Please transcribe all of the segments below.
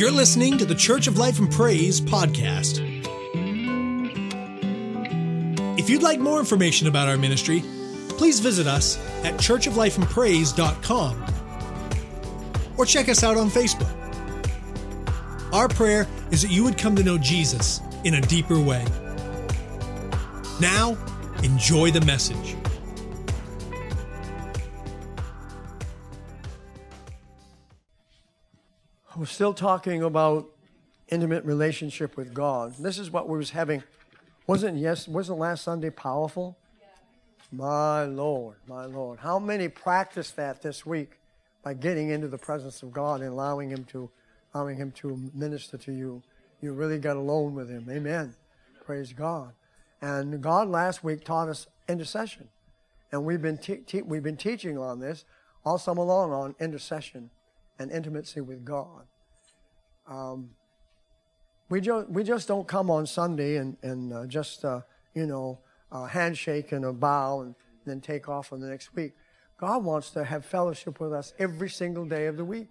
You're listening to the Church of Life and Praise podcast. If you'd like more information about our ministry, please visit us at churchoflifeandpraise.com or check us out on Facebook. Our prayer is that you would come to know Jesus in a deeper way. Now, enjoy the message. Still talking about intimate relationship with God. This is what we was having. Wasn't yes? Wasn't last Sunday powerful? My Lord, my Lord, how many practiced that this week by getting into the presence of God and allowing Him to, allowing Him to minister to you? You really got alone with Him. Amen. Praise God. And God last week taught us intercession, and we've been te- te- we've been teaching on this all summer long on intercession and intimacy with God. Um, we, just, we just don't come on Sunday and, and uh, just, uh, you know, a handshake and a bow and then take off for the next week. God wants to have fellowship with us every single day of the week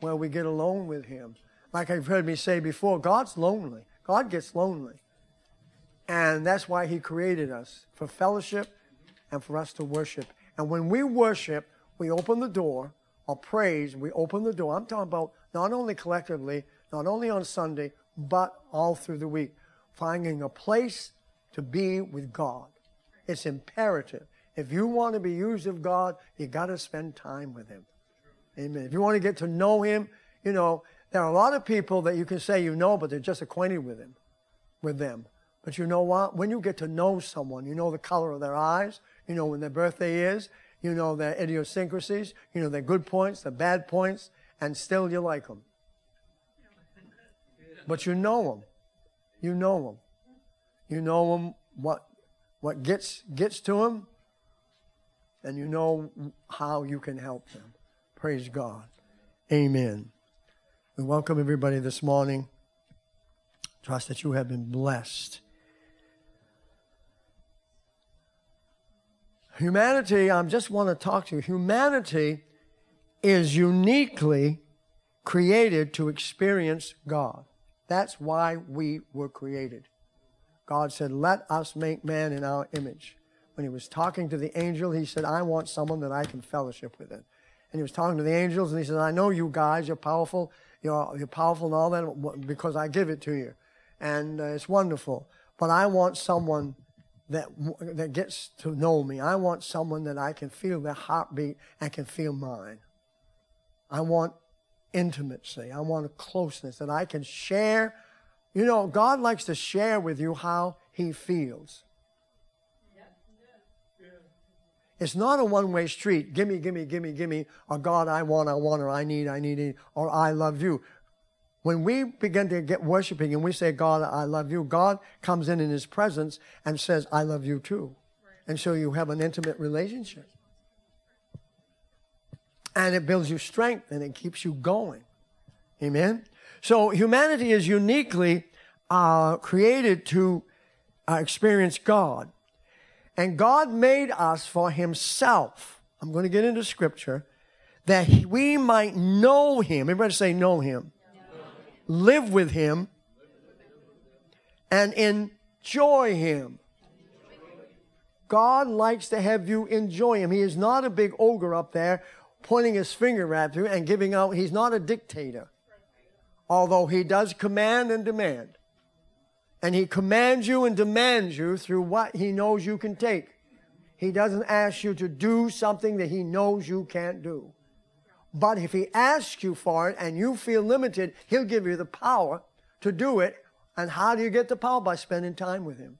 where we get alone with Him. Like I've heard me say before, God's lonely. God gets lonely. And that's why He created us for fellowship and for us to worship. And when we worship, we open the door or praise, we open the door. I'm talking about not only collectively, not only on Sunday, but all through the week. Finding a place to be with God. It's imperative. If you want to be used of God, you got to spend time with Him. Amen. If you want to get to know Him, you know, there are a lot of people that you can say you know, but they're just acquainted with Him, with them. But you know what? When you get to know someone, you know the color of their eyes, you know when their birthday is, you know their idiosyncrasies, you know their good points, their bad points, and still you like them. But you know them. You know them. You know them what what gets gets to them, and you know how you can help them. Praise God. Amen. We welcome everybody this morning. Trust that you have been blessed. Humanity, I just want to talk to you. Humanity is uniquely created to experience God. That's why we were created. God said, Let us make man in our image. When he was talking to the angel, he said, I want someone that I can fellowship with. It. And he was talking to the angels, and he said, I know you guys, you're powerful, you're, you're powerful and all that because I give it to you. And uh, it's wonderful. But I want someone that, that gets to know me. I want someone that I can feel their heartbeat and can feel mine. I want intimacy. I want a closeness that I can share. You know, God likes to share with you how He feels. It's not a one way street. Gimme, gimme, gimme, gimme, or God, I want, I want, or I need, I need, or I love you. When we begin to get worshiping and we say, God, I love you, God comes in in His presence and says, I love you too. And so you have an intimate relationship. And it builds you strength and it keeps you going. Amen? So humanity is uniquely uh, created to uh, experience God. And God made us for Himself. I'm going to get into scripture that we might know Him. Everybody say, know Him. Live with Him and enjoy Him. God likes to have you enjoy Him. He is not a big ogre up there pointing his finger at you and giving out. He's not a dictator, although He does command and demand. And he commands you and demands you through what he knows you can take. He doesn't ask you to do something that he knows you can't do. But if he asks you for it and you feel limited, he'll give you the power to do it. And how do you get the power? By spending time with him.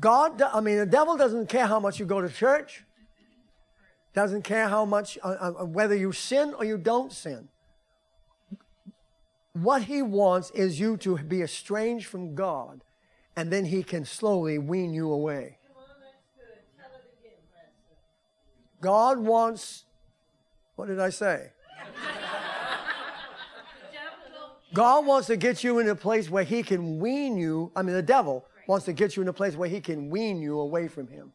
God, I mean, the devil doesn't care how much you go to church, doesn't care how much, uh, uh, whether you sin or you don't sin what he wants is you to be estranged from God, and then he can slowly wean you away. God wants, what did I say? God wants to get you in a place where he can wean you. I mean, the devil wants to get you in a place where he can wean you away from him.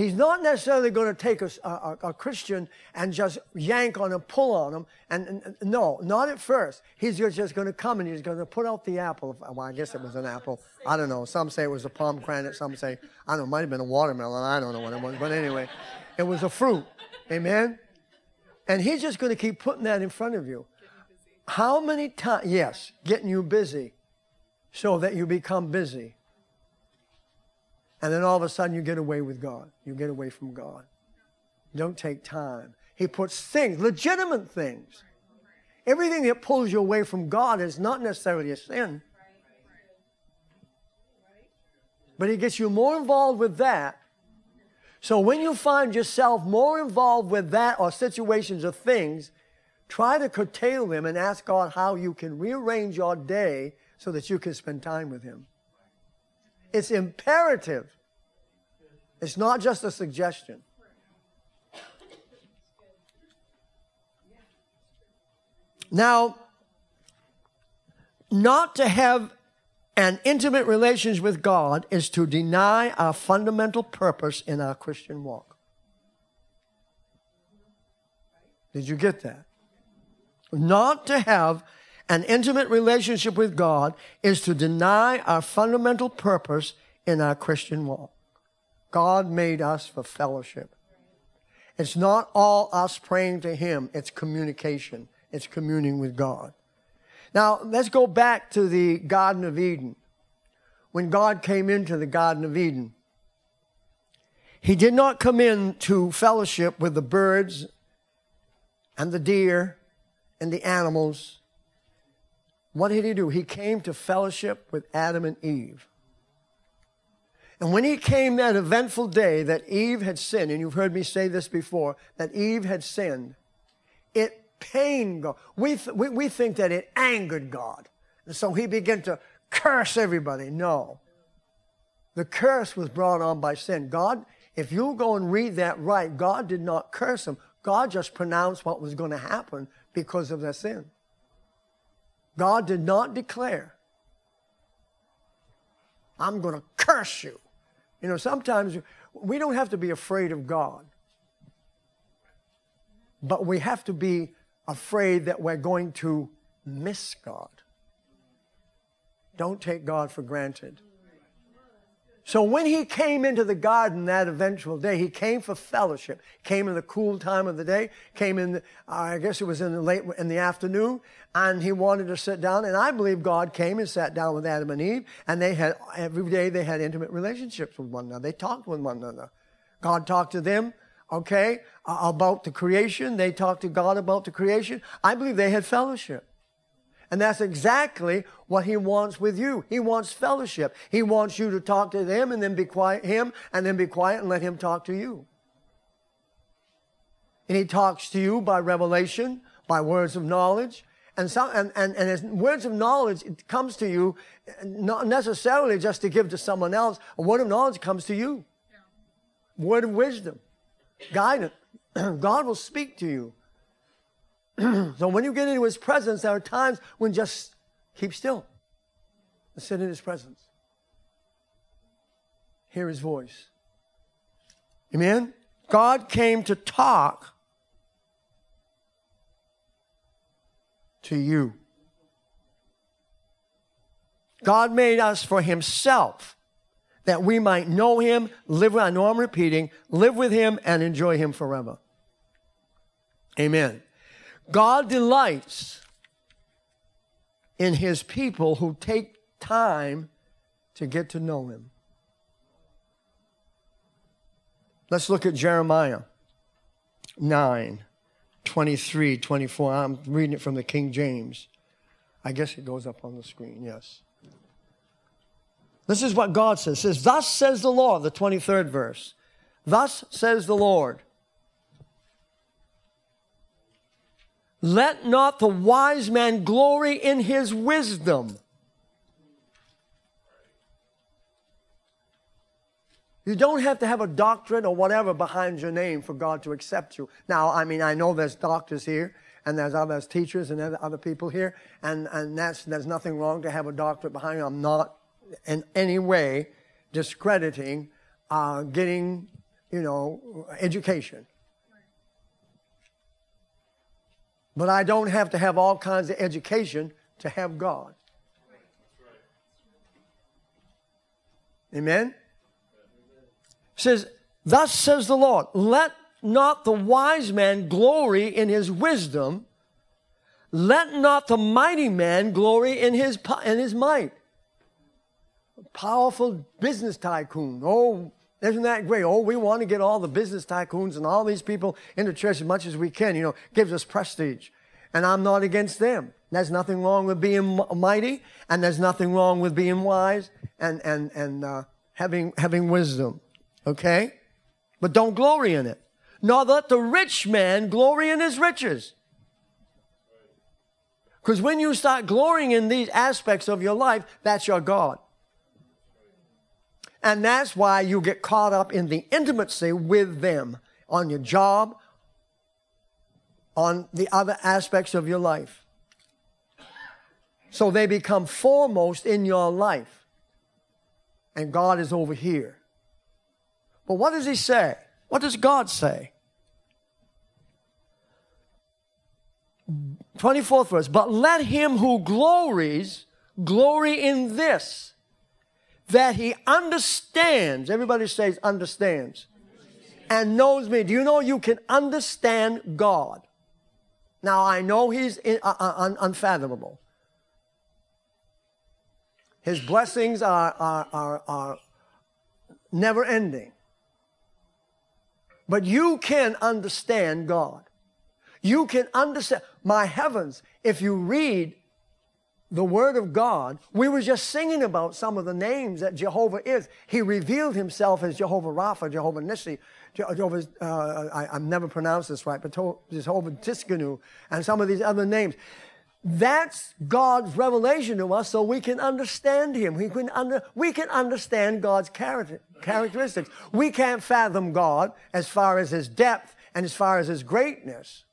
He's not necessarily going to take a, a, a, Christian and just yank on him, pull on him. And, and, no, not at first. He's just going to come and he's going to put out the apple. Well, I guess it was an apple. I don't know. Some say it was a pomegranate. Some say, I don't know, it might have been a watermelon. I don't know what it was. But anyway, it was a fruit. Amen? And he's just going to keep putting that in front of you. How many times? Yes, getting you busy so that you become busy. And then all of a sudden you get away with God. You get away from God. Don't take time. He puts things, legitimate things. Everything that pulls you away from God is not necessarily a sin. But he gets you more involved with that. So when you find yourself more involved with that or situations or things, try to curtail them and ask God how you can rearrange your day so that you can spend time with him. It's imperative. It's not just a suggestion. Now, not to have an intimate relationship with God is to deny our fundamental purpose in our Christian walk. Did you get that? Not to have an intimate relationship with God is to deny our fundamental purpose in our Christian walk. God made us for fellowship. It's not all us praying to Him, it's communication, it's communing with God. Now, let's go back to the Garden of Eden. When God came into the Garden of Eden, He did not come in to fellowship with the birds and the deer and the animals what did he do? He came to fellowship with Adam and Eve. And when he came that eventful day that Eve had sinned, and you've heard me say this before, that Eve had sinned, it pained God. We, th- we, we think that it angered God. And so he began to curse everybody. No. The curse was brought on by sin. God, if you'll go and read that right, God did not curse them. God just pronounced what was going to happen because of their sin. God did not declare, I'm going to curse you. You know, sometimes we don't have to be afraid of God, but we have to be afraid that we're going to miss God. Don't take God for granted. So when he came into the garden that eventual day, he came for fellowship. Came in the cool time of the day. Came in, the, I guess it was in the late in the afternoon, and he wanted to sit down. And I believe God came and sat down with Adam and Eve, and they had every day they had intimate relationships with one another. They talked with one another. God talked to them, okay, about the creation. They talked to God about the creation. I believe they had fellowship. And that's exactly what he wants with you. He wants fellowship. He wants you to talk to him and then be quiet, him, and then be quiet and let him talk to you. And he talks to you by revelation, by words of knowledge. And, some, and, and, and as words of knowledge, it comes to you not necessarily just to give to someone else. A word of knowledge comes to you. Word of wisdom, guidance. God will speak to you. so when you get into his presence, there are times when just keep still and sit in his presence. Hear his voice. Amen? God came to talk to you. God made us for himself that we might know him, live with, I know I'm repeating, live with him and enjoy him forever. Amen. God delights in his people who take time to get to know him. Let's look at Jeremiah 9, 23, 24. I'm reading it from the King James. I guess it goes up on the screen, yes. This is what God says. It says, Thus says the Lord, the 23rd verse. Thus says the Lord. Let not the wise man glory in his wisdom. You don't have to have a doctorate or whatever behind your name for God to accept you. Now, I mean, I know there's doctors here and there's other teachers and other people here, and, and that's, there's nothing wrong to have a doctorate behind you. I'm not in any way discrediting uh, getting you know, education. But I don't have to have all kinds of education to have God. Amen? It says, Thus says the Lord, let not the wise man glory in his wisdom, let not the mighty man glory in his, in his might. Powerful business tycoon. Oh, isn't that great? Oh, we want to get all the business tycoons and all these people into church as much as we can. You know, gives us prestige. And I'm not against them. There's nothing wrong with being mighty, and there's nothing wrong with being wise and, and, and uh, having, having wisdom. Okay? But don't glory in it. Nor let the rich man glory in his riches. Because when you start glorying in these aspects of your life, that's your God. And that's why you get caught up in the intimacy with them on your job, on the other aspects of your life. So they become foremost in your life. And God is over here. But what does He say? What does God say? 24th verse. But let him who glories glory in this that he understands. Everybody says understands. And knows me. Do you know you can understand God? Now I know he's in, uh, uh, un, unfathomable. His blessings are, are, are, are never ending. But you can understand God. You can understand. My heavens, if you read the Word of God, we were just singing about some of the names that Jehovah is. He revealed himself as Jehovah Rapha, Jehovah Nissi, Jehovah, uh, I, have never pronounced this right, but Jehovah Tsidkenu, and some of these other names. That's God's revelation to us so we can understand Him. We can, under, we can understand God's character, characteristics. We can't fathom God as far as His depth and as far as His greatness.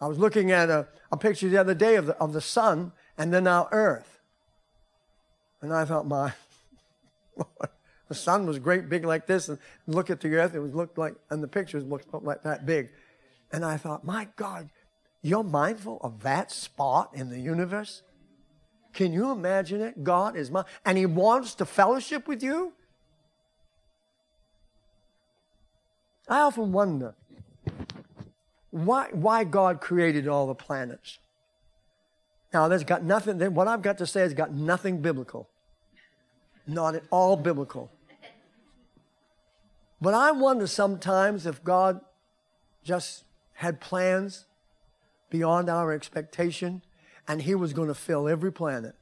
I was looking at a, a picture the other day of the, of the sun and then our earth. And I thought, my the sun was great big like this, and look at the earth, it was looked like, and the pictures looked like that big. And I thought, my God, you're mindful of that spot in the universe? Can you imagine it? God is my, and He wants to fellowship with you? I often wonder why, why God created all the planets. Now, there's got nothing, what I've got to say has got nothing biblical. Not at all biblical. But I wonder sometimes if God just had plans beyond our expectation and He was going to fill every planet.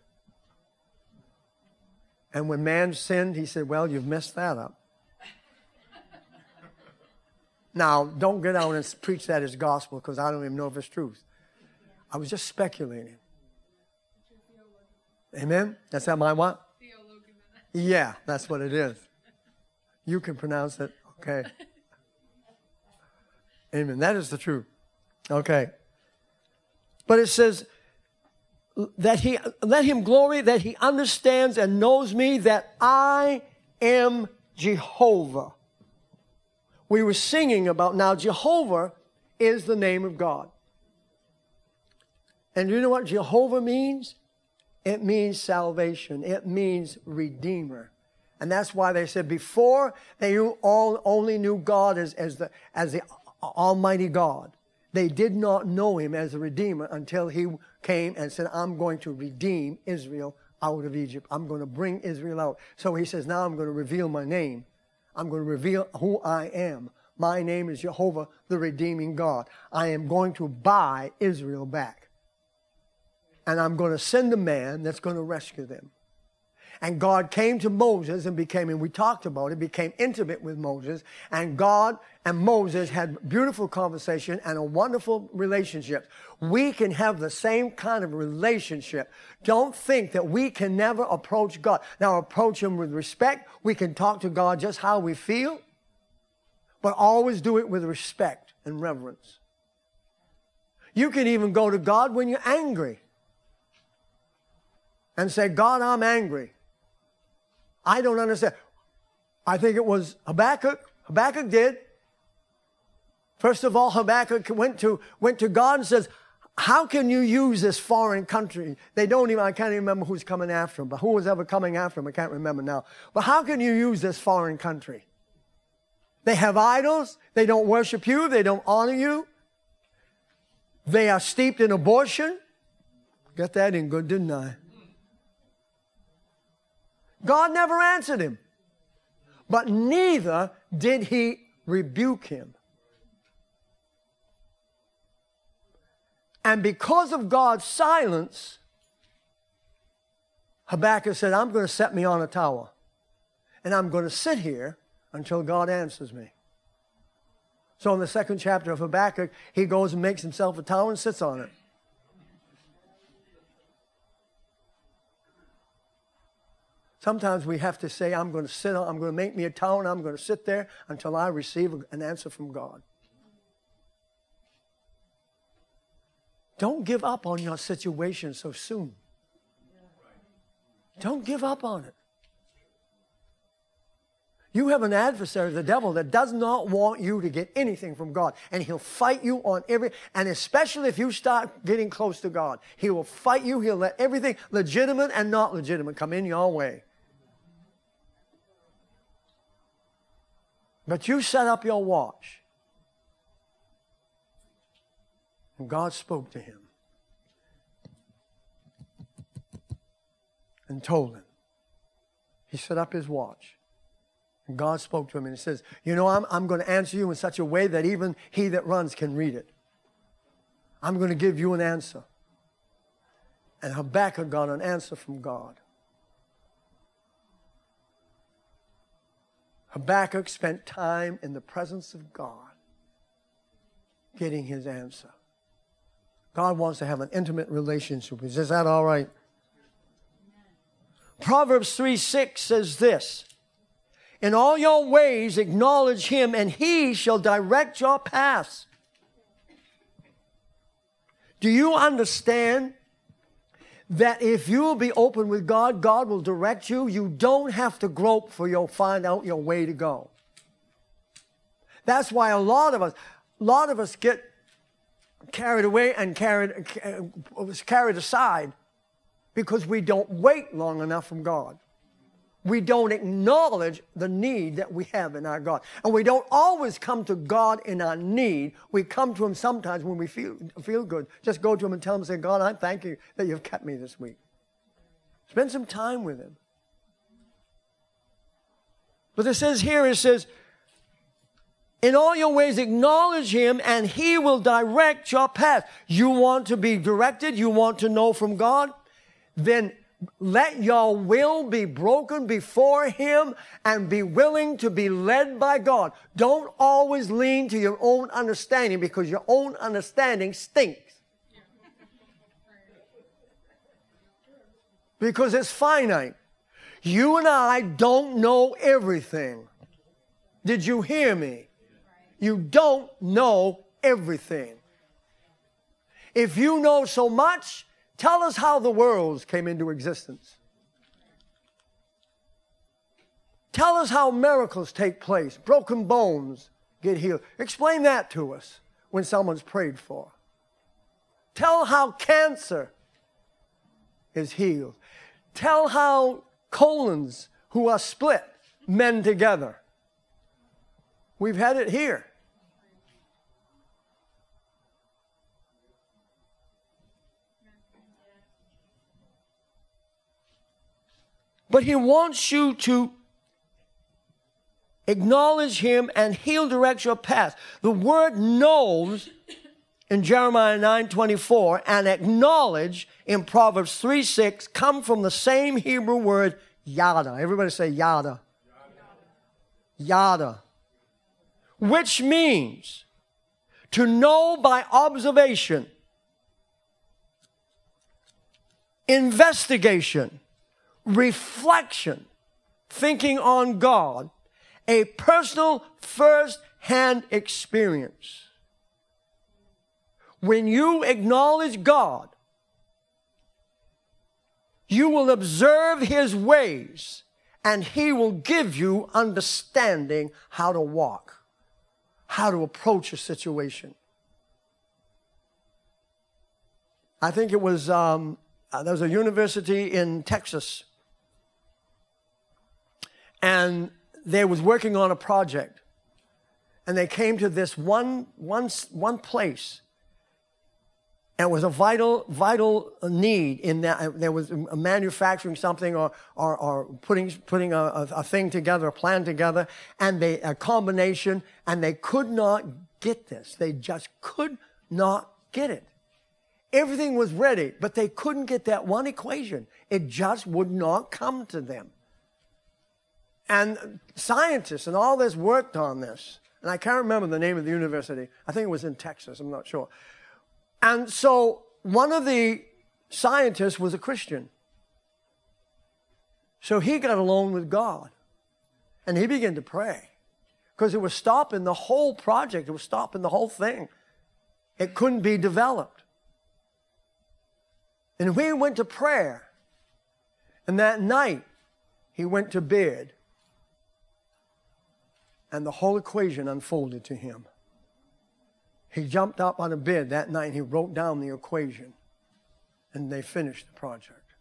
And when man sinned, He said, Well, you've messed that up. Now, don't get out and preach that as gospel because I don't even know if it's truth. I was just speculating. Amen? That's that my what? Yeah, that's what it is. You can pronounce it. Okay. Amen. That is the truth. Okay. But it says that he let him glory that he understands and knows me that I am Jehovah we were singing about now Jehovah is the name of God. And you know what Jehovah means? It means salvation. It means redeemer. And that's why they said before they all only knew God as, as, the, as the Almighty God. They did not know him as a redeemer until he came and said, I'm going to redeem Israel out of Egypt. I'm going to bring Israel out. So he says, now I'm going to reveal my name. I'm going to reveal who I am. My name is Jehovah, the redeeming God. I am going to buy Israel back. And I'm going to send a man that's going to rescue them. And God came to Moses and became, and we talked about it, became intimate with Moses. And God and Moses had beautiful conversation and a wonderful relationship. We can have the same kind of relationship. Don't think that we can never approach God. Now approach Him with respect. We can talk to God just how we feel, but always do it with respect and reverence. You can even go to God when you're angry and say, God, I'm angry. I don't understand. I think it was Habakkuk. Habakkuk did. First of all, Habakkuk went to, went to God and says, how can you use this foreign country? They don't even, I can't even remember who's coming after him, but who was ever coming after him, I can't remember now. But how can you use this foreign country? They have idols. They don't worship you. They don't honor you. They are steeped in abortion. Got that in good, didn't I? God never answered him, but neither did he rebuke him. And because of God's silence, Habakkuk said, I'm going to set me on a tower. And I'm going to sit here until God answers me. So in the second chapter of Habakkuk, he goes and makes himself a tower and sits on it. Sometimes we have to say, I'm going to sit I'm going to make me a tower and I'm going to sit there until I receive an answer from God. Don't give up on your situation so soon. Don't give up on it. You have an adversary, the devil, that does not want you to get anything from God. And he'll fight you on every, and especially if you start getting close to God, he will fight you. He'll let everything legitimate and not legitimate come in your way. But you set up your watch. And God spoke to him and told him. He set up his watch. And God spoke to him and he says, You know, I'm, I'm going to answer you in such a way that even he that runs can read it. I'm going to give you an answer. And Habakkuk got an answer from God. Habakkuk spent time in the presence of God getting his answer. God wants to have an intimate relationship. Is that all right? Proverbs 3 6 says this In all your ways acknowledge him, and he shall direct your paths. Do you understand that if you will be open with God, God will direct you? You don't have to grope for you'll find out your way to go. That's why a lot of us, a lot of us get carried away and carried, uh, carried aside because we don't wait long enough from God. We don't acknowledge the need that we have in our God. And we don't always come to God in our need. We come to Him sometimes when we feel, feel good. Just go to Him and tell Him, say, God, I thank you that you've kept me this week. Spend some time with Him. But it says here, it says, in all your ways, acknowledge him and he will direct your path. You want to be directed? You want to know from God? Then let your will be broken before him and be willing to be led by God. Don't always lean to your own understanding because your own understanding stinks. Because it's finite. You and I don't know everything. Did you hear me? You don't know everything. If you know so much, tell us how the worlds came into existence. Tell us how miracles take place, broken bones get healed. Explain that to us when someone's prayed for. Tell how cancer is healed. Tell how colons who are split mend together. We've had it here. But he wants you to acknowledge him and he'll direct your path. The word knows in Jeremiah 9 24 and acknowledge in Proverbs 3 6 come from the same Hebrew word yada. Everybody say yada. Yada which means to know by observation, investigation, reflection, thinking on God, a personal first hand experience. When you acknowledge God, you will observe His ways and He will give you understanding how to walk, how to approach a situation. I think it was, um, uh, there was a university in Texas, and they was working on a project. And they came to this one, one, one place and it was a vital, vital need in that uh, there was manufacturing something or, or, or putting, putting a, a, thing together, a plan together, and they, a combination, and they could not get this. They just could not get it. Everything was ready, but they couldn't get that one equation. It just would not come to them. And scientists and all this worked on this. And I can't remember the name of the university. I think it was in Texas, I'm not sure. And so one of the scientists was a Christian. So he got alone with God and he began to pray because it was stopping the whole project, it was stopping the whole thing. It couldn't be developed. And we went to prayer. And that night, he went to bed. And the whole equation unfolded to him. He jumped up on a bed that night and he wrote down the equation. And they finished the project.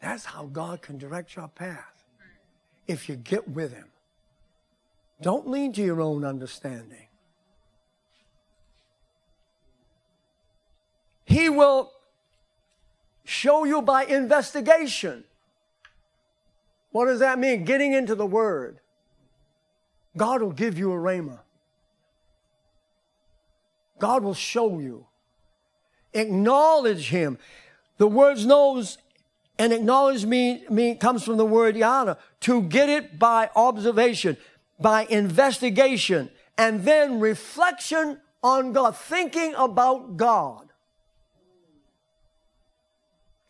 That's how God can direct your path. If you get with Him. Don't lean to your own understanding. He will show you by investigation. What does that mean? Getting into the Word. God will give you a rhema. God will show you. Acknowledge Him. The words knows and acknowledge me, me comes from the word yada, To get it by observation, by investigation, and then reflection on God, thinking about God.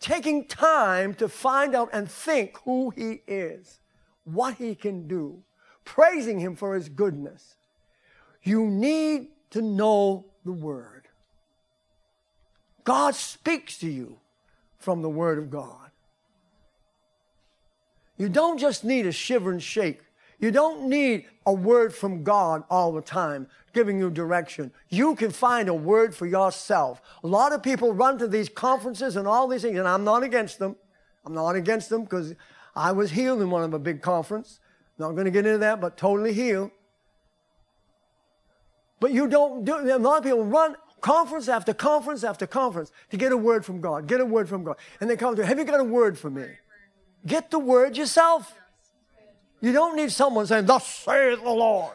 Taking time to find out and think who He is, what He can do, praising Him for His goodness. You need to know the Word. God speaks to you from the Word of God. You don't just need a shiver and shake. You don't need a word from God all the time giving you direction. You can find a word for yourself. A lot of people run to these conferences and all these things, and I'm not against them. I'm not against them because I was healed in one of a big conference. Not going to get into that, but totally healed. But you don't do A lot of people run conference after conference after conference to get a word from God, get a word from God. And they come to, have you got a word for me? Get the word yourself. You don't need someone saying, thus saith the Lord.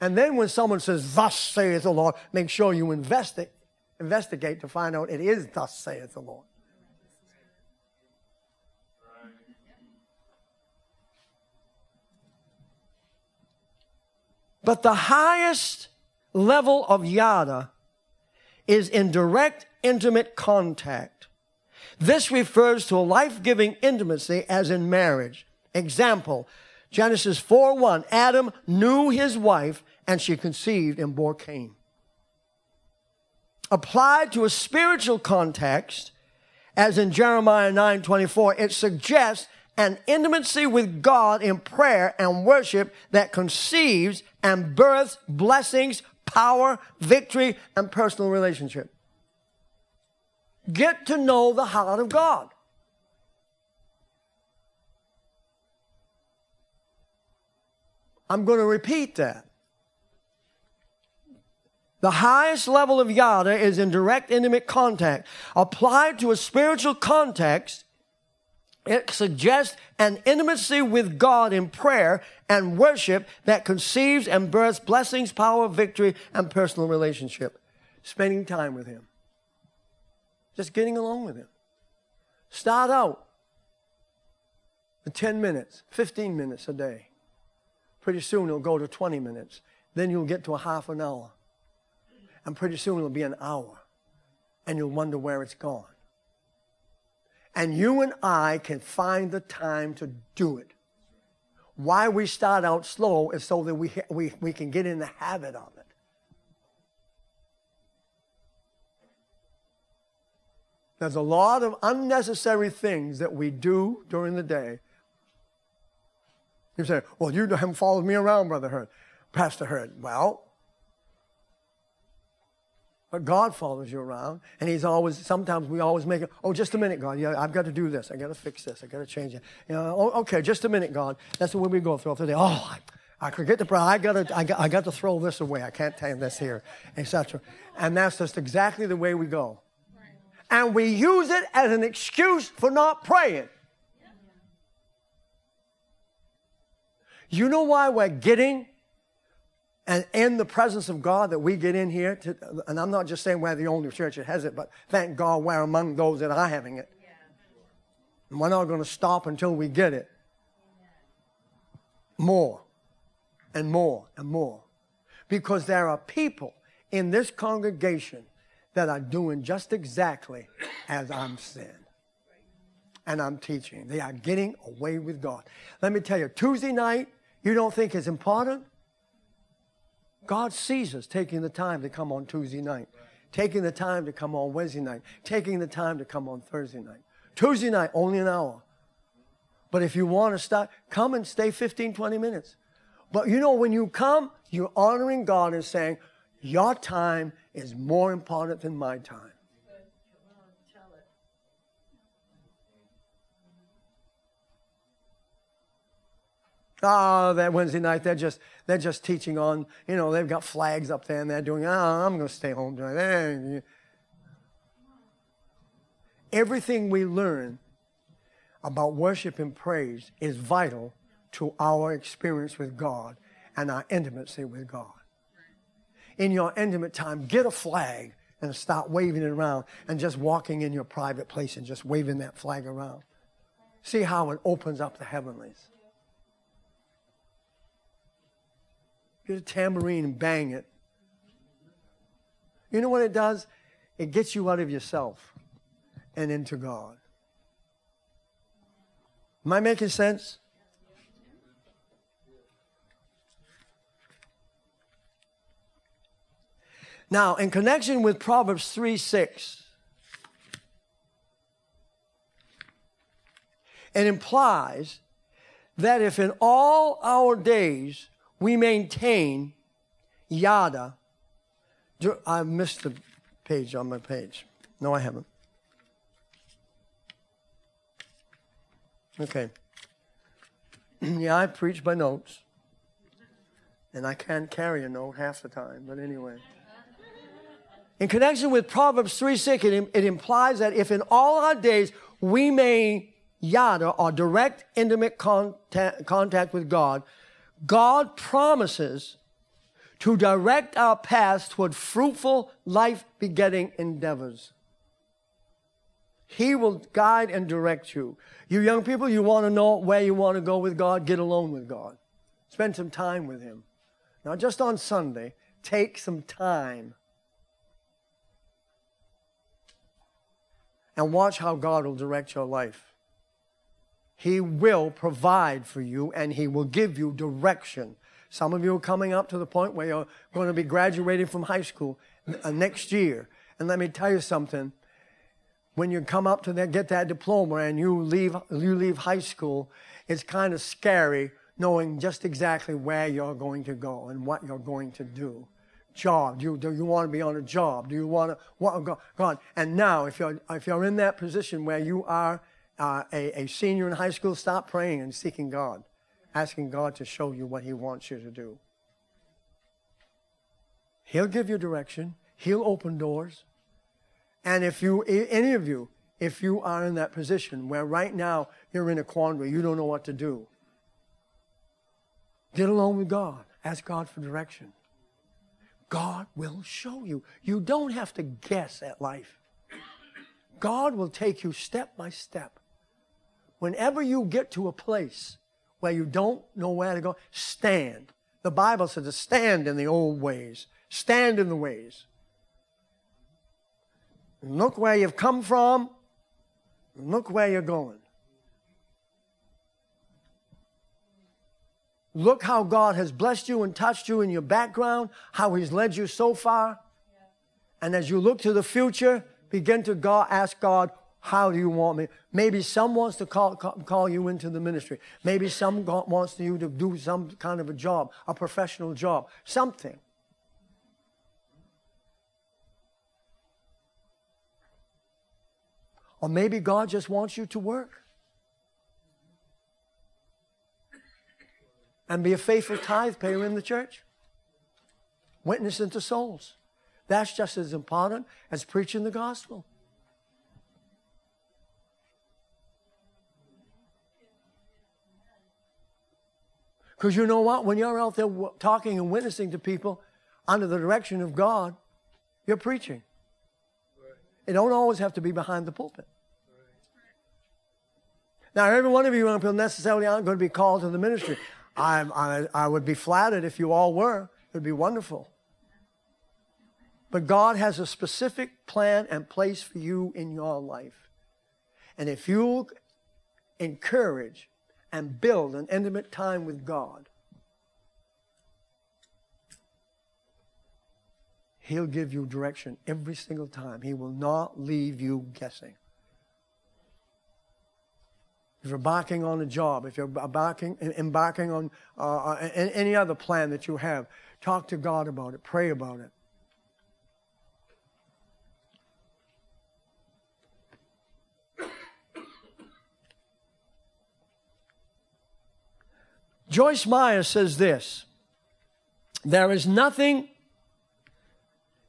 And then when someone says, thus saith the Lord, make sure you investi- investigate to find out it is thus saith the Lord. But the highest level of yada is in direct, intimate contact. This refers to a life giving intimacy as in marriage. Example Genesis 4 1 Adam knew his wife, and she conceived and bore Cain. Applied to a spiritual context, as in Jeremiah 9 24, it suggests an intimacy with God in prayer and worship that conceives and births blessings, power, victory, and personal relationship. Get to know the heart of God. I'm going to repeat that. The highest level of yada is in direct intimate contact. Applied to a spiritual context, it suggests an intimacy with God in prayer and worship that conceives and births blessings, power, victory, and personal relationship. Spending time with Him. Just getting along with Him. Start out with 10 minutes, 15 minutes a day. Pretty soon it'll go to 20 minutes. Then you'll get to a half an hour. And pretty soon it'll be an hour. And you'll wonder where it's gone. And you and I can find the time to do it. Why we start out slow is so that we, we, we can get in the habit of it. There's a lot of unnecessary things that we do during the day. You say, well, you haven't followed me around, Brother Heard, Pastor Heard. Well, but God follows you around, and He's always, sometimes we always make it, oh, just a minute, God. Yeah, I've got to do this. I've got to fix this. I've got to change it. You know, oh, okay, just a minute, God. That's the way we go throughout the day. Oh, I, I forget the prayer. I got to, I got, I got to throw this away. I can't take this here, etc. And that's just exactly the way we go. And we use it as an excuse for not praying. You know why we're getting and in the presence of God that we get in here, to, and I'm not just saying we're the only church that has it, but thank God we're among those that are having it. And we're not going to stop until we get it. More and more and more. Because there are people in this congregation that are doing just exactly as I'm saying. And I'm teaching. They are getting away with God. Let me tell you, Tuesday night, you don't think is important? God sees us taking the time to come on Tuesday night, taking the time to come on Wednesday night, taking the time to come on Thursday night. Tuesday night, only an hour. But if you want to start, come and stay 15, 20 minutes. But you know, when you come, you're honoring God and saying, Your time is more important than my time. Oh, that Wednesday night, they're just they're just teaching on, you know, they've got flags up there and they're doing, oh, I'm going to stay home tonight. Everything we learn about worship and praise is vital to our experience with God and our intimacy with God. In your intimate time, get a flag and start waving it around and just walking in your private place and just waving that flag around. See how it opens up the heavenlies. Get a tambourine and bang it. You know what it does? It gets you out of yourself and into God. Am I making sense? Now, in connection with Proverbs 3 6, it implies that if in all our days we maintain yada. I missed the page on my page. No, I haven't. Okay. yeah, I preach by notes. And I can't carry a note half the time, but anyway. In connection with Proverbs 3 6, it, it implies that if in all our days we may yada or direct intimate contact, contact with God, God promises to direct our paths toward fruitful, life begetting endeavors. He will guide and direct you. You young people, you want to know where you want to go with God? Get alone with God. Spend some time with Him. Not just on Sunday, take some time. And watch how God will direct your life. He will provide for you and He will give you direction. Some of you are coming up to the point where you're going to be graduating from high school uh, next year. And let me tell you something. When you come up to that, get that diploma and you leave, you leave high school, it's kind of scary knowing just exactly where you're going to go and what you're going to do. Job. Do you, do you want to be on a job? Do you want to, what, go, on. And now, if you're, if you're in that position where you are uh, a, a senior in high school, stop praying and seeking God, asking God to show you what He wants you to do. He'll give you direction, He'll open doors. And if you, any of you, if you are in that position where right now you're in a quandary, you don't know what to do, get along with God. Ask God for direction. God will show you. You don't have to guess at life. God will take you step by step whenever you get to a place where you don't know where to go, stand. The Bible says to stand in the old ways, stand in the ways. Look where you've come from, look where you're going. Look how God has blessed you and touched you in your background, how He's led you so far. And as you look to the future, Begin to God, ask God, how do you want me? Maybe some wants to call, call, you into the ministry. Maybe some wants you to do some kind of a job, a professional job, something. Or maybe God just wants you to work and be a faithful tithe payer in the church, witnessing to souls. That's just as important as preaching the gospel. Because you know what? When you're out there talking and witnessing to people under the direction of God, you're preaching. It don't always have to be behind the pulpit. Now, every one of you people necessarily aren't going to be called to the ministry. I, I, I would be flattered if you all were. It would be wonderful. But God has a specific plan and place for you in your life. And if you encourage and build an intimate time with God, He'll give you direction every single time. He will not leave you guessing. If you're embarking on a job, if you're embarking, embarking on uh, uh any other plan that you have, talk to God about it, pray about it. Joyce Meyer says this There is nothing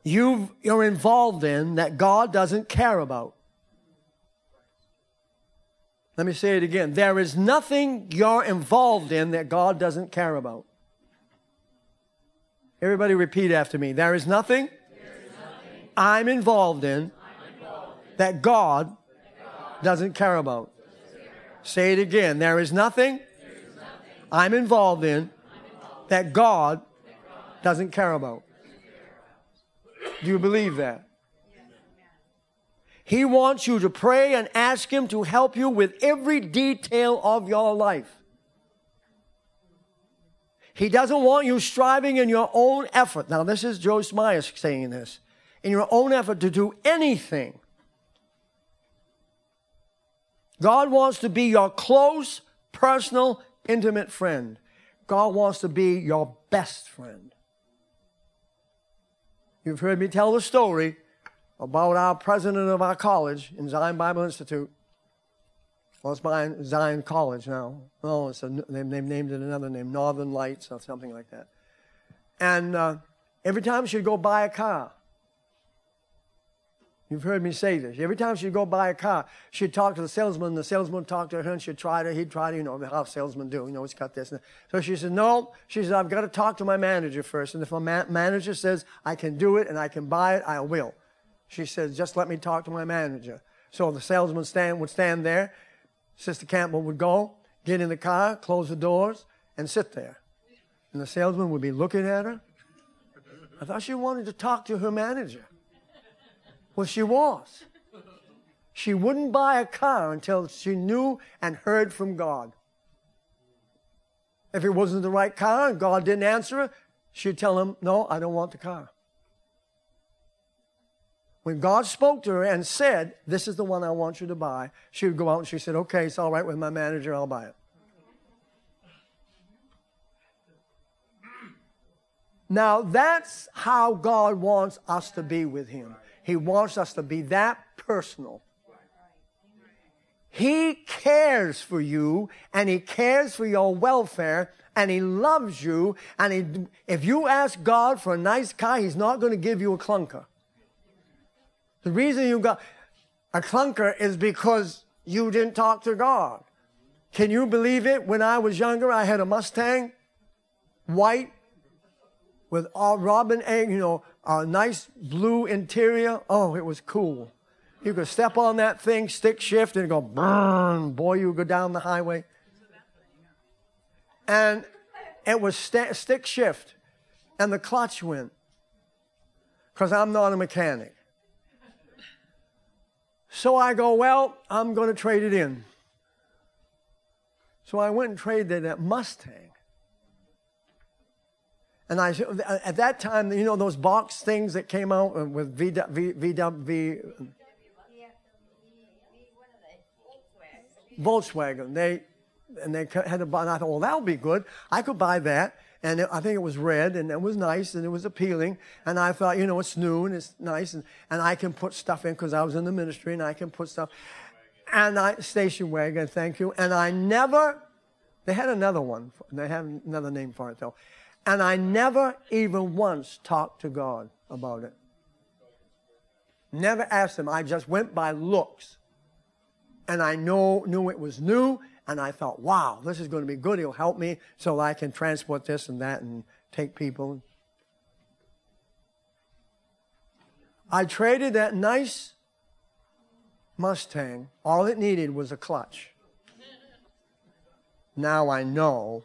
you are involved in that God doesn't care about. Let me say it again. There is nothing you're involved in that God doesn't care about. Everybody repeat after me. There is nothing, there is nothing I'm, involved in, I'm involved in that God, that God doesn't care about. Doesn't care. Say it again. There is nothing I'm, involved in, that God, doesn't care about. Do you believe that? He wants you to pray and ask Him to help you with every detail of your life. He doesn't want you striving in your own effort. Now, this is Joyce Meyer saying this. In your own effort to do anything. God wants to be your close, personal, intimate friend. God wants to be your best friend. You've heard me tell the story about our president of our college in Zion Bible Institute. Well, it's Zion College now. A, they, they named it another name, Northern Lights or something like that. And uh, every time she'd go buy a car, You've heard me say this. Every time she'd go buy a car, she'd talk to the salesman, the salesman would talk to her, and she'd try to, he'd try to, you know, how salesmen do, you know, he's got this. So she said, no. She said, I've got to talk to my manager first. And if my ma- manager says I can do it and I can buy it, I will. She said, just let me talk to my manager. So the salesman stand, would stand there. Sister Campbell would go, get in the car, close the doors, and sit there. And the salesman would be looking at her. I thought she wanted to talk to her manager. Well, she was. She wouldn't buy a car until she knew and heard from God. If it wasn't the right car and God didn't answer her, she'd tell him, No, I don't want the car. When God spoke to her and said, This is the one I want you to buy, she would go out and she said, Okay, it's all right with my manager, I'll buy it. Now, that's how God wants us to be with Him. He wants us to be that personal. He cares for you and he cares for your welfare and he loves you. And he, if you ask God for a nice car, he's not going to give you a clunker. The reason you got a clunker is because you didn't talk to God. Can you believe it? When I was younger, I had a Mustang, white, with all robin egg, you know, a nice blue interior. Oh, it was cool. You could step on that thing, stick shift, and go burn. Boy, you go down the highway. And it was st- stick shift, and the clutch went. Because I'm not a mechanic. So I go, well, I'm going to trade it in. So I went and traded that Mustang and I, at that time, you know, those box things that came out with V, v, v, v Volkswagen. They, and they had a, and I thought, well, that'll be good. I could buy that. And it, I think it was red, and it was nice, and it was appealing. And I thought, you know, it's new and it's nice, and, and I can put stuff in because I was in the ministry, and I can put stuff. And I, station wagon, thank you. And I never, they had another one. They have another name for it, though. And I never even once talked to God about it. Never asked him. I just went by looks. And I know, knew it was new, and I thought, wow, this is going to be good. He'll help me so I can transport this and that and take people. I traded that nice Mustang. All it needed was a clutch. Now I know.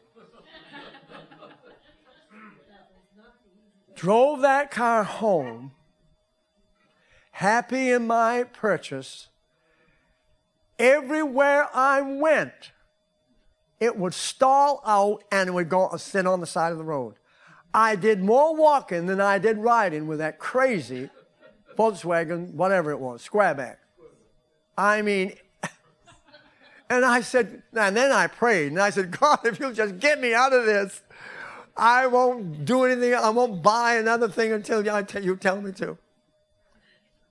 Drove that car home, happy in my purchase. Everywhere I went, it would stall out and it would go sit on the side of the road. I did more walking than I did riding with that crazy Volkswagen, whatever it was, squareback. I mean, and I said, and then I prayed and I said, God, if you'll just get me out of this, I won't do anything. I won't buy another thing until you tell, me to.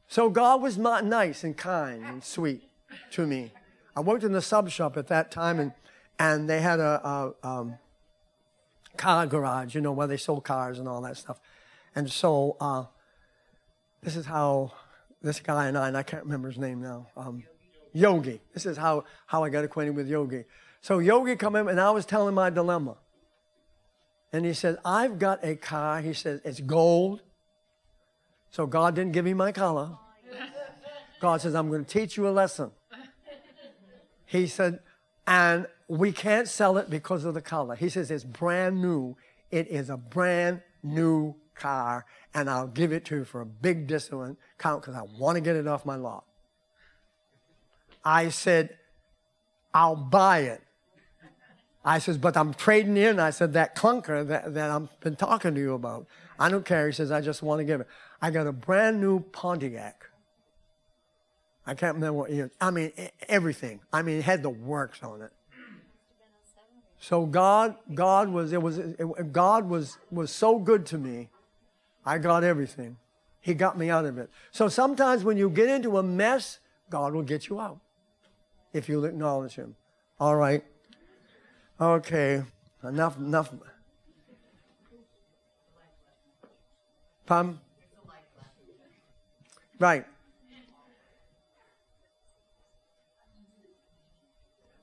So God was nice and kind and sweet to me. I worked in the sub shop at that time and and they had a, a um, car garage, you know, where they sold cars and all that stuff. And so uh, this is how this guy and I, and I can't remember his name now, um, Yogi. This is how, how I got acquainted with Yogi. So Yogi come in, and I was telling my dilemma. And he said, I've got a car. He said, it's gold. So God didn't give me my color. God says, I'm going to teach you a lesson. He said, and we can't sell it because of the color. He says it's brand new. It is a brand new car, and I'll give it to you for a big discount because I want to get it off my lot. I said, I'll buy it. I says, but I'm trading in. I said, that clunker that, that I've been talking to you about. I don't care. He says, I just want to give it. I got a brand new Pontiac. I can't remember what year. I mean, everything. I mean, it had the works on it. So God, God was, it was, it, God was, was so good to me. I got everything. He got me out of it. So sometimes when you get into a mess, God will get you out if you'll acknowledge Him. All right. Okay. Enough, enough. Pam? Right.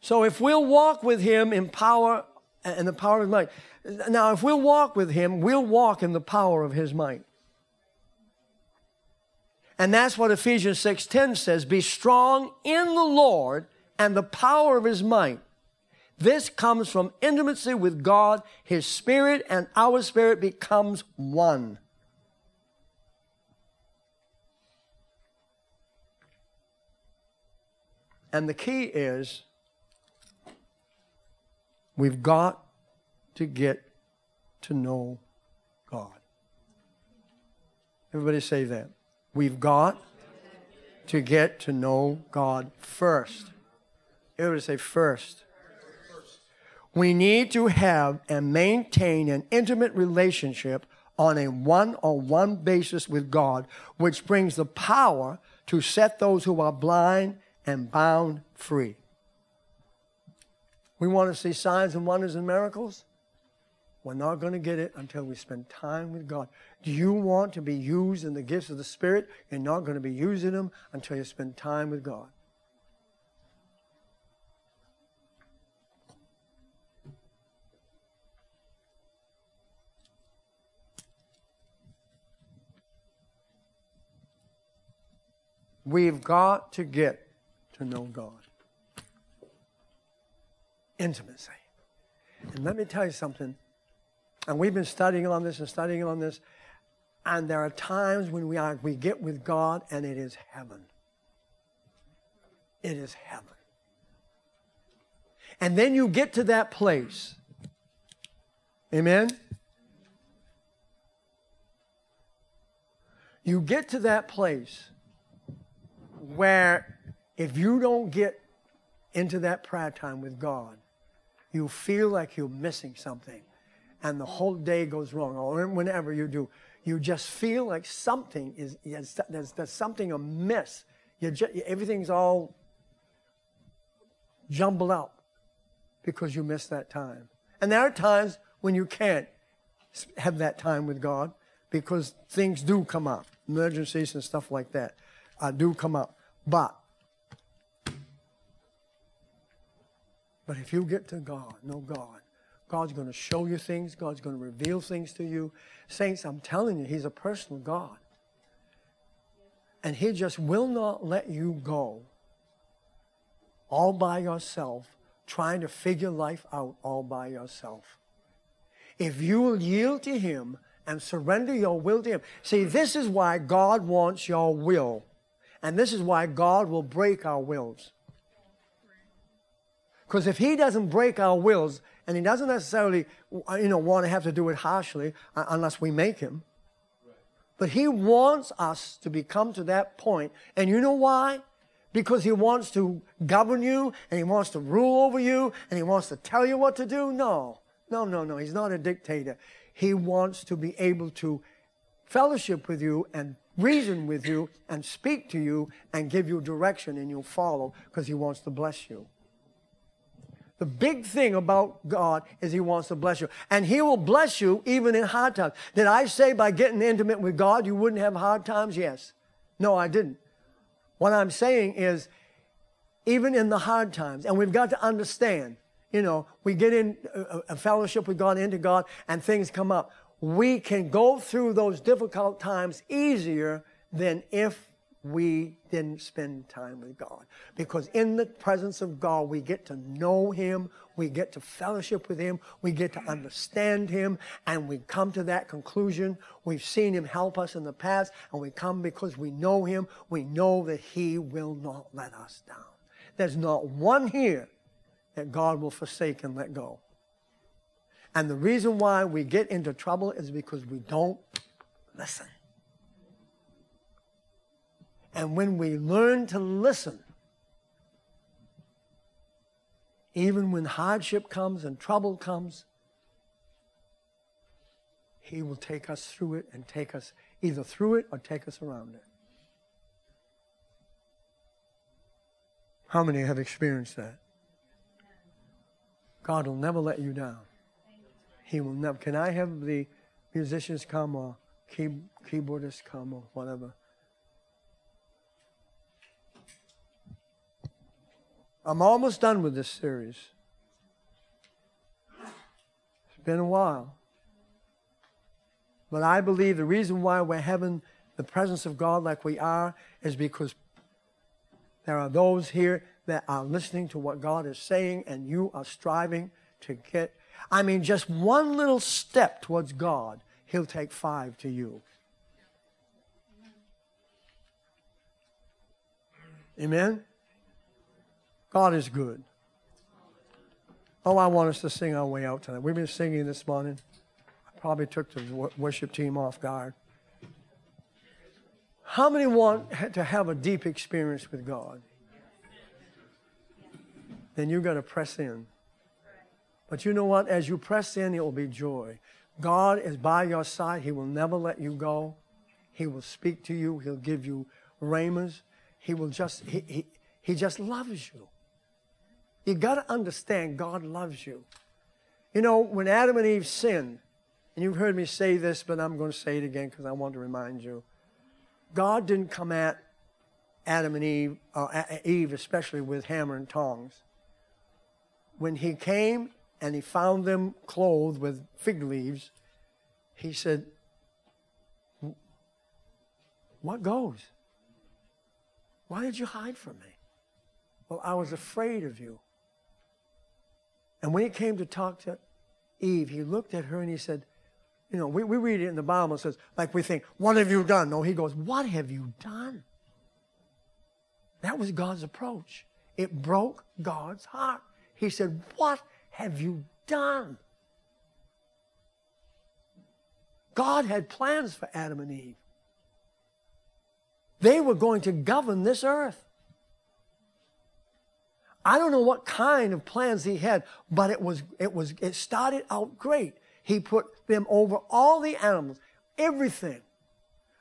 So if we'll walk with him in power and the power of his might. Now, if we'll walk with him, we'll walk in the power of his might. And that's what Ephesians 6:10 says, be strong in the Lord and the power of his might. This comes from intimacy with God. His spirit and our spirit becomes one. And the key is We've got to get to know God. Everybody say that. We've got to get to know God first. Everybody say first. We need to have and maintain an intimate relationship on a one on one basis with God, which brings the power to set those who are blind and bound free. We want to see signs and wonders and miracles. We're not going to get it until we spend time with God. Do you want to be used in the gifts of the Spirit? You're not going to be using them until you spend time with God. We've got to get to know God intimacy. And let me tell you something. And we've been studying on this and studying on this. And there are times when we, are, we get with God and it is heaven. It is heaven. And then you get to that place. Amen? You get to that place where if you don't get into that prayer time with God, you feel like you're missing something and the whole day goes wrong, or whenever you do, you just feel like something is, there's, there's something amiss. Just, everything's all jumbled up because you missed that time. And there are times when you can't have that time with God because things do come up, emergencies and stuff like that uh, do come up. But but if you get to God, know God, God's going to show you things. God's going to reveal things to you. Saints, I'm telling you, He's a personal God. And He just will not let you go all by yourself, trying to figure life out all by yourself. If you will yield to Him and surrender your will to Him. See, this is why God wants your will. And this is why God will break our wills. Because if He doesn't break our wills, and he doesn't necessarily, you know, want to have to do it harshly uh, unless we make him. But he wants us to become to that point. And you know why? Because he wants to govern you and he wants to rule over you and he wants to tell you what to do? No. No, no, no. He's not a dictator. He wants to be able to fellowship with you and reason with you and speak to you and give you direction and you'll follow because he wants to bless you. The big thing about God is He wants to bless you. And He will bless you even in hard times. Did I say by getting intimate with God you wouldn't have hard times? Yes. No, I didn't. What I'm saying is, even in the hard times, and we've got to understand, you know, we get in a, a fellowship with God, into God, and things come up. We can go through those difficult times easier than if we didn't spend time with God. Because in the presence of God, we get to know Him, we get to fellowship with Him, we get to understand Him, and we come to that conclusion. We've seen Him help us in the past, and we come because we know Him. We know that He will not let us down. There's not one here that God will forsake and let go. And the reason why we get into trouble is because we don't listen. And when we learn to listen, even when hardship comes and trouble comes, He will take us through it and take us either through it or take us around it. How many have experienced that? God will never let you down. He will never. Can I have the musicians come or key, keyboardists come or whatever? I'm almost done with this series. It's been a while. But I believe the reason why we're having the presence of God like we are is because there are those here that are listening to what God is saying and you are striving to get. I mean, just one little step towards God, He'll take five to you. Amen? God is good. Oh, I want us to sing our way out tonight. We've been singing this morning. I probably took the worship team off guard. How many want to have a deep experience with God? Then you've got to press in. But you know what? As you press in, it will be joy. God is by your side. He will never let you go. He will speak to you. He'll give you rhemas. He will just, he, he, he just loves you. You got to understand God loves you. You know, when Adam and Eve sinned, and you've heard me say this, but I'm going to say it again because I want to remind you. God didn't come at Adam and Eve, uh, Eve especially with hammer and tongs. When he came and he found them clothed with fig leaves, he said, What goes? Why did you hide from me? Well, I was afraid of you. And when he came to talk to Eve, he looked at her and he said, you know, we, we read it in the Bible, it says, like we think, what have you done? No, he goes, what have you done? That was God's approach. It broke God's heart. He said, what have you done? God had plans for Adam and Eve. They were going to govern this earth. I don't know what kind of plans he had, but it was, it was, it started out great. He put them over all the animals, everything.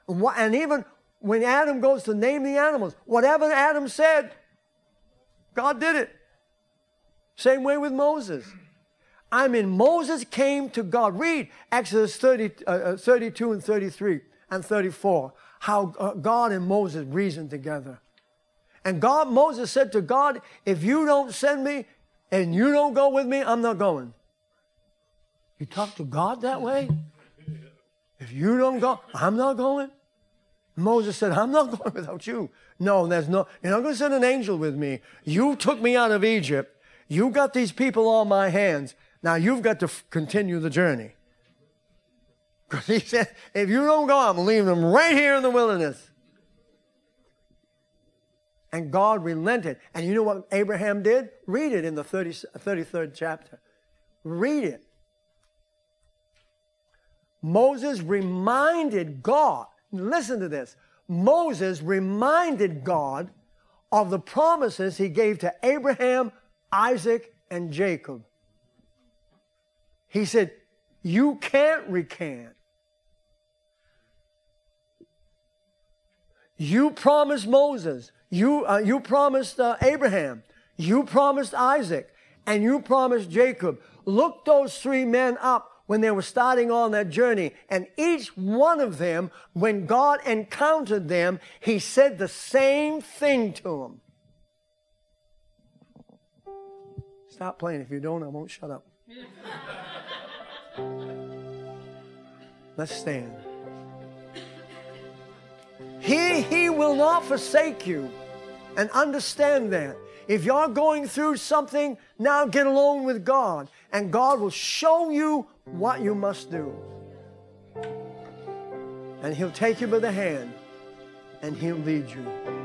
And even when Adam goes to name the animals, whatever Adam said, God did it. Same way with Moses. I mean, Moses came to God. Read Exodus 30, uh, uh 32 and 33 and 34, how uh, God and Moses reasoned together. And God, Moses said to God, if you don't send me and you don't go with me, I'm not going. You talk to God that way? If you don't go, I'm not going. Moses said, I'm not going without you. No, there's no, you're not going to send an angel with me. You took me out of Egypt. You got these people on my hands. Now you've got to f- continue the journey. Because he said, if you don't go, I'm leaving them right here in the wilderness. And God relented. And you know what Abraham did? Read it in the 30, 33rd chapter. Read it. Moses reminded God, listen to this. Moses reminded God of the promises he gave to Abraham, Isaac, and Jacob. He said, You can't recant. You promised Moses, you, uh, you promised uh, Abraham, you promised Isaac, and you promised Jacob. Look those three men up when they were starting on that journey. And each one of them, when God encountered them, he said the same thing to them. Stop playing. If you don't, I won't shut up. Let's stand. He, he will not forsake you. And understand that. If you're going through something, now get alone with God, and God will show you what you must do. And He'll take you by the hand, and He'll lead you.